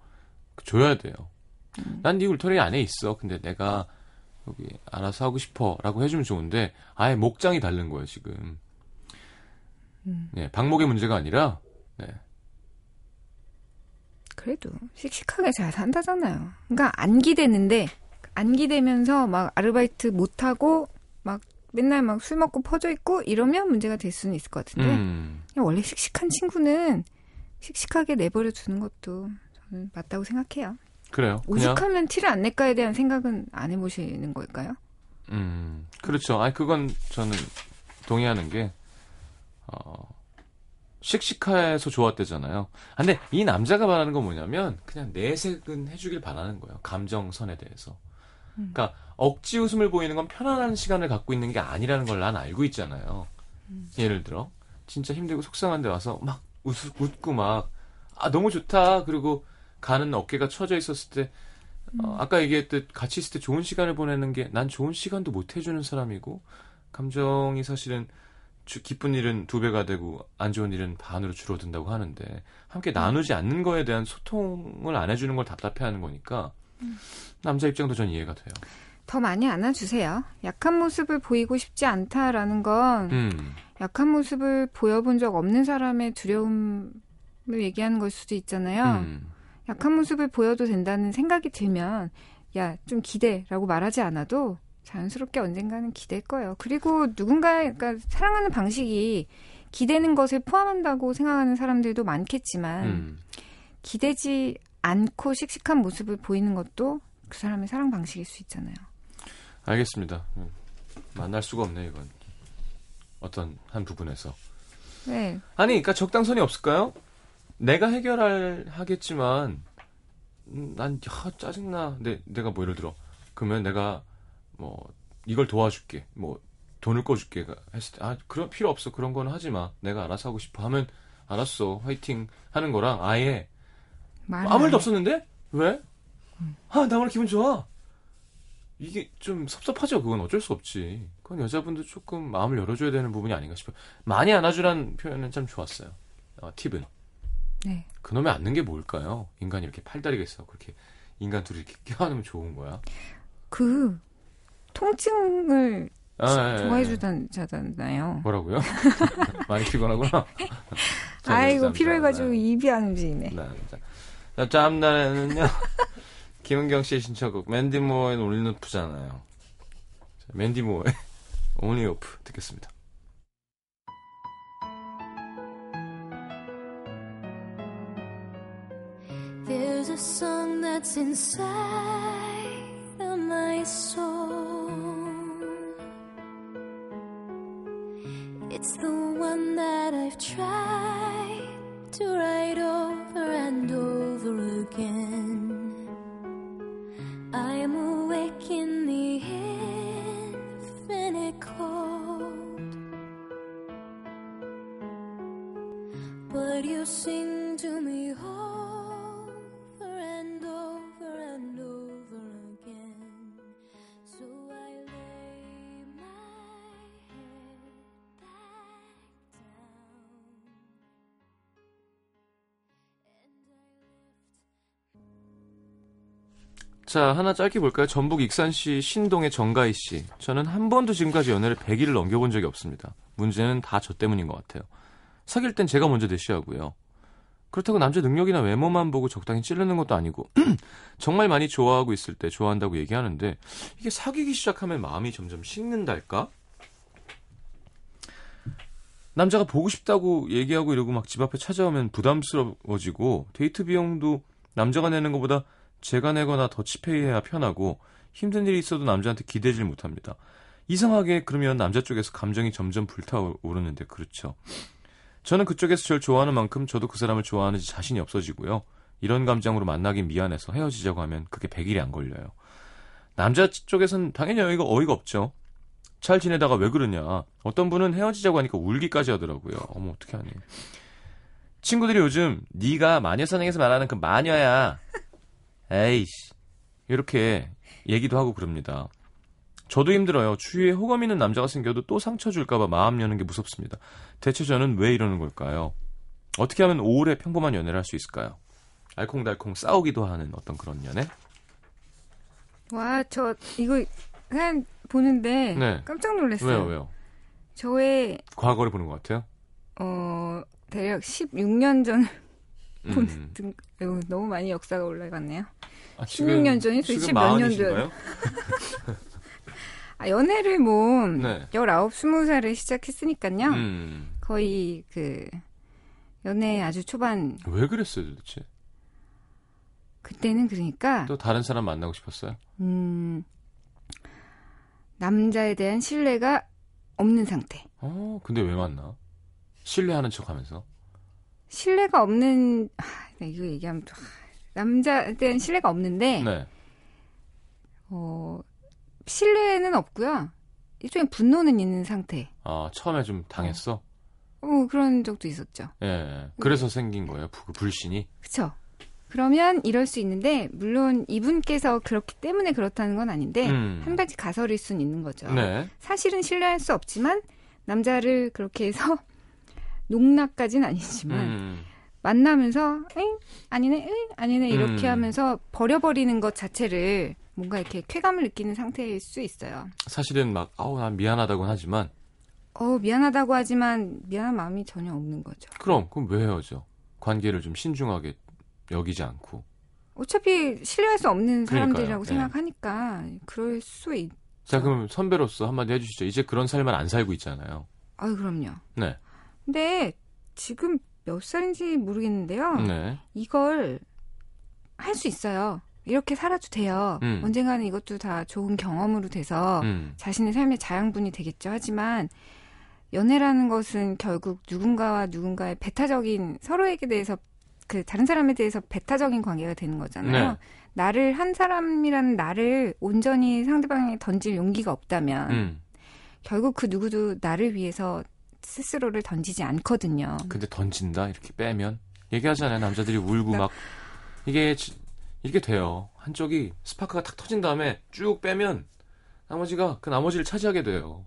줘야 돼요. 난네 울타리 안에 있어. 근데 내가 여기 알아서 하고 싶어 라고 해주면 좋은데 아예 목장이 다른 거예요 지금. 네 방목의 문제가 아니라 네. 그래도 씩씩하게 잘 산다잖아요. 그러니까 안 기대는데 안 기대면서 막 아르바이트 못 하고 막 맨날 막 술 먹고 퍼져 있고 이러면 문제가 될 수는 있을 것 같은데 음, 원래 씩씩한 친구는 씩씩하게 내버려 두는 것도 저는 맞다고 생각해요. 그래요. 오죽하면 티를 안 낼까에 대한 생각은 안 해보시는 걸까요? 음 그렇죠. 아 그건 저는 동의하는 게 어. 씩씩해서 좋았대잖아요. 아, 근데 이 남자가 말하는 건 뭐냐면 그냥 내색은 해주길 바라는 거예요. 감정선에 대해서. 그러니까 억지 웃음을 보이는 건 편안한 시간을 갖고 있는 게 아니라는 걸 난 알고 있잖아요. 예를 들어 진짜 힘들고 속상한데 와서 막 웃, 웃고 막 아 너무 좋다. 그리고 가는 어깨가 처져 있었을 때 어, 아까 얘기했듯 같이 있을 때 좋은 시간을 보내는 게 난 좋은 시간도 못 해주는 사람이고 감정이 사실은 주- 기쁜 일은 두 배가 되고 안 좋은 일은 반으로 줄어든다고 하는데 함께 나누지 않는 거에 대한 소통을 안 해주는 걸 답답해하는 거니까 남자 입장도 전 이해가 돼요. 더 많이 안아주세요. 약한 모습을 보이고 싶지 않다라는 건 음, 약한 모습을 보여본 적 없는 사람의 두려움을 얘기하는 걸 수도 있잖아요. 음, 약한 모습을 보여도 된다는 생각이 들면 야 좀 기대라고 말하지 않아도 자연스럽게 언젠가는 기댈 거예요. 그리고 누군가 그러니까 사랑하는 방식이 기대는 것을 포함한다고 생각하는 사람들도 많겠지만 음. 기대지 않고 씩씩한 모습을 보이는 것도 그 사람의 사랑 방식일 수 있잖아요. 알겠습니다. 음, 만날 수가 없네 이건 어떤 한 부분에서. 네, 아니, 그러니까 적당선이 없을까요? 내가 해결할 하겠지만 음, 난 야, 짜증나. 근데 내가 뭐 예를 들어 그러면 내가 뭐 이걸 도와줄게. 뭐 돈을 꺼줄게. 했을 때 아, 그런 필요 없어. 그런 거는 하지 마. 내가 알아서 하고 싶어 하면 알았어. 화이팅 하는 거랑 아예 아무 안 일도 해. 없었는데? 왜? 아, 나 오늘 기분 좋아. 이게 좀 섭섭하죠. 그건 어쩔 수 없지. 그건 여자분도 조금 마음을 열어줘야 되는 부분이 아닌가 싶어요. 많이 안아주라는 표현은 참 좋았어요. 어, 팁은. 네. 그놈의 앉는 게 뭘까요? 인간이 이렇게 팔다리가 있어. 그렇게 인간 둘이 이렇게 껴안으면 좋은 거야. 그 통증을 아, 예, 예, 예. 좋아해주잖아요. 뭐라고요? 많이 피곤하구나. 자, 아이고 필요해가지고 네. 입이 안 움직이네. 남자. 자, 짬날에는요. 김은경 씨의 신청곡 맨디 모어의 올리노프잖아요. 자, 맨디 모어의 온리 오프 듣겠습니다. There's a song that's inside my soul. It's the one that I've tried to write over and over again. I am awake in the infinite cold. But you sing 자, 하나 짧게 볼까요? 전북 익산시 신동의 정가희 씨. 저는 한 번도 지금까지 연애를 100일을 넘겨본 적이 없습니다. 문제는 다 저 때문인 것 같아요. 사귈 땐 제가 먼저 대시하고요. 그렇다고 남자 능력이나 외모만 보고 적당히 찌르는 것도 아니고 정말 많이 좋아하고 있을 때 좋아한다고 얘기하는데 이게 사귀기 시작하면 마음이 점점 식는달까? 남자가 보고 싶다고 얘기하고 이러고 막 집 앞에 찾아오면 부담스러워지고 데이트 비용도 남자가 내는 것보다 제가 내거나 더치페이해야 편하고 힘든 일이 있어도 남자한테 기대질 못합니다. 이상하게 그러면 남자 쪽에서 감정이 점점 불타오르는데 그렇죠. 저는 그쪽에서 절 좋아하는 만큼 저도 그 사람을 좋아하는지 자신이 없어지고요. 이런 감정으로 만나긴 미안해서 헤어지자고 하면 그게 100일이 안 걸려요. 남자 쪽에선 당연히 어이가, 어이가 없죠. 잘 지내다가 왜 그러냐. 어떤 분은 헤어지자고 하니까 울기까지 하더라고요. 어머 어떻게 하니. 친구들이 요즘 네가 마녀사냥에서 말하는 그 마녀야. 에이씨. 이렇게 얘기도 하고 그럽니다. 저도 힘들어요. 주위에 호감 있는 남자가 생겨도 또 상처 줄까봐 마음 여는 게 무섭습니다. 대체 저는 왜 이러는 걸까요? 어떻게 하면 오래 평범한 연애를 할 수 있을까요? 알콩달콩 싸우기도 하는 어떤 그런 연애? 와, 저 이거 그냥 보는데 네. 깜짝 놀랐어요. 왜요, 왜요? 저의 과거를 보는 것 같아요? 어 대략 16년 전 음. 본 등, 아이고, 너무 많이 역사가 올라갔네요. 아, 16년 전이 도대체 몇 마흔이신가요? 아, 연애를 뭐 네. 19, 20살에 시작했으니까요. 음. 거의 그 연애 아주 초반 왜 그랬어요, 도대체? 그때는 그러니까 또 다른 사람 만나고 싶었어요? 음 남자에 대한 신뢰가 없는 상태. 어, 근데 왜 만나? 신뢰하는 척 하면서? 신뢰가 없는 아, 나 이거 얘기하면 또, 아, 남자에 대한 신뢰가 없는데 네. 어 신뢰는 없고요. 일종의 분노는 있는 상태. 아, 처음에 좀 당했어? 어 그런 적도 있었죠. 예, 예. 그래서 생긴 거예요, 부- 불신이? 그쵸? 그러면 이럴 수 있는데 물론 이분께서 그렇기 때문에 그렇다는 건 아닌데 음. 한 가지 가설일 수는 있는 거죠. 네. 사실은 신뢰할 수 없지만 남자를 그렇게 해서 농락까지는 아니지만 음. 만나면서 응 아니네 응 아니네 이렇게 음. 하면서 버려버리는 것 자체를 뭔가 이렇게 쾌감을 느끼는 상태일 수 있어요. 사실은 막, 아우, 난 미안하다곤 하지만, 어 미안하다고 하지만 미안한 마음이 전혀 없는 거죠. 그럼, 그럼 왜 헤어져? 관계를 좀 신중하게 여기지 않고. 어차피 신뢰할 수 없는 그러니까요. 사람들이라고 네. 생각하니까 그럴 수 있. 자, 그럼 선배로서 한마디 해주시죠. 이제 그런 삶을 안 살고 있잖아요. 아유 그럼요. 네. 근데 지금 몇 살인지 모르겠는데요. 네. 이걸 할 수 있어요. 이렇게 살아도 돼요. 음. 언젠가는 이것도 다 좋은 경험으로 돼서 음. 자신의 삶의 자양분이 되겠죠. 하지만 연애라는 것은 결국 누군가와 누군가의 배타적인 서로에게 대해서 그 다른 사람에 대해서 배타적인 관계가 되는 거잖아요. 네. 나를 한 사람이라는 나를 온전히 상대방에 던질 용기가 없다면 음. 결국 그 누구도 나를 위해서 스스로를 던지지 않거든요. 근데 던진다? 이렇게 빼면? 얘기하잖아요. 남자들이 울고 나- 막, 이게 지- 이게 돼요. 한쪽이 스파크가 탁 터진 다음에 쭉 빼면 나머지가 그 나머지를 차지하게 돼요.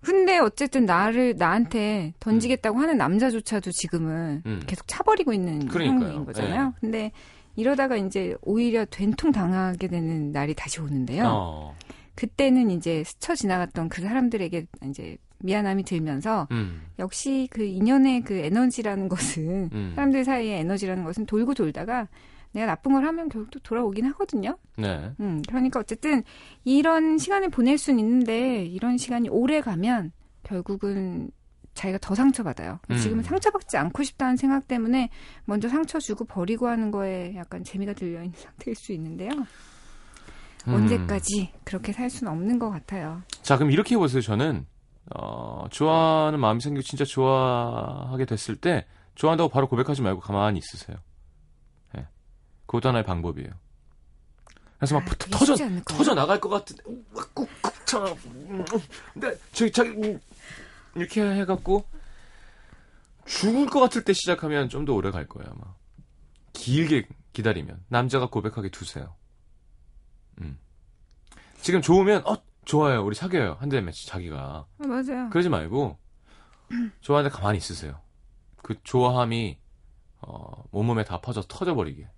근데 어쨌든 나를 나한테 던지겠다고 하는 남자조차도 지금은 음. 계속 차버리고 있는. 상황인 거잖아요. 근데 이러다가 이제 오히려 된통 당하게 되는 날이 다시 오는데요. 어. 그때는 이제 스쳐 지나갔던 그 사람들에게 이제 미안함이 들면서 음. 역시 그 인연의 그 에너지라는 것은 음. 사람들 사이의 에너지라는 것은 돌고 돌다가 내가 나쁜 걸 하면 결국 또 돌아오긴 하거든요. 네. 음, 그러니까 어쨌든 이런 시간을 보낼 수는 있는데 이런 시간이 오래 가면 결국은 자기가 더 상처받아요. 음. 지금은 상처받지 않고 싶다는 생각 때문에 먼저 상처 주고 버리고 하는 거에 약간 재미가 들려 있는 상태일 수 있는데요. 음. 언제까지 그렇게 살 수는 없는 것 같아요. 자, 그럼 이렇게 해보세요. 저는, 어, 좋아하는 마음이 생기고 진짜 좋아하게 됐을 때, 좋아한다고 바로 고백하지 말고 가만히 있으세요. 예. 그것도 하나의 방법이에요. 그래서 막 아, 터져. 터져 나갈 것 같은데, 꾹꾹 참, 음, 근데, 저기, 자기, 음, 이렇게 해갖고, 죽을 것 같을 때 시작하면 좀 더 오래 갈 거예요, 아마. 길게 기다리면. 남자가 고백하게 두세요. 음. 지금 좋으면, 어, 좋아요. 우리 사귀어요. 한 대 매치 자기가. 아, 맞아요. 그러지 말고, 좋아하는데 가만히 있으세요. 그 좋아함이, 어, 온몸에 다 퍼져 터져버리게.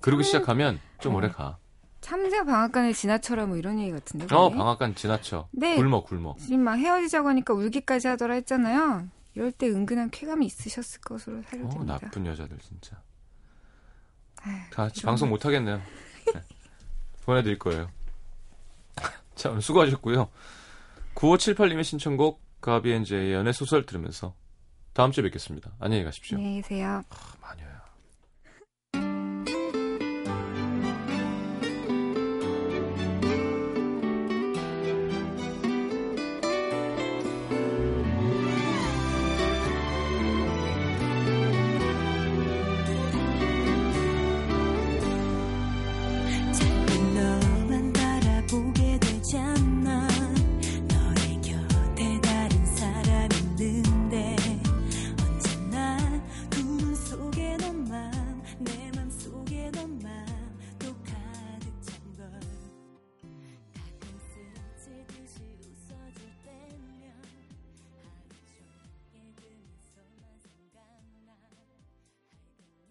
그리고 시작하면 좀 오래 가. 참새 방앗간에 지나쳐라 뭐 이런 얘기 같은데. 어, 그게? 방앗간 지나쳐. 네. 굶어, 굶어. 지금 막 헤어지자고 하니까 울기까지 하더라 했잖아요. 이럴 때 은근한 쾌감이 있으셨을 것으로 어, 사료됩니다. 나쁜 여자들, 진짜. 아휴, 다 같이 방송 못 하겠네요. 네. 보내드릴 거예요. 자, 오늘 수고하셨고요. 9578님의 신청곡, 가비앤제의 연애 소설 들으면서 다음 주에 뵙겠습니다. 안녕히 가십시오. 안녕히 계세요.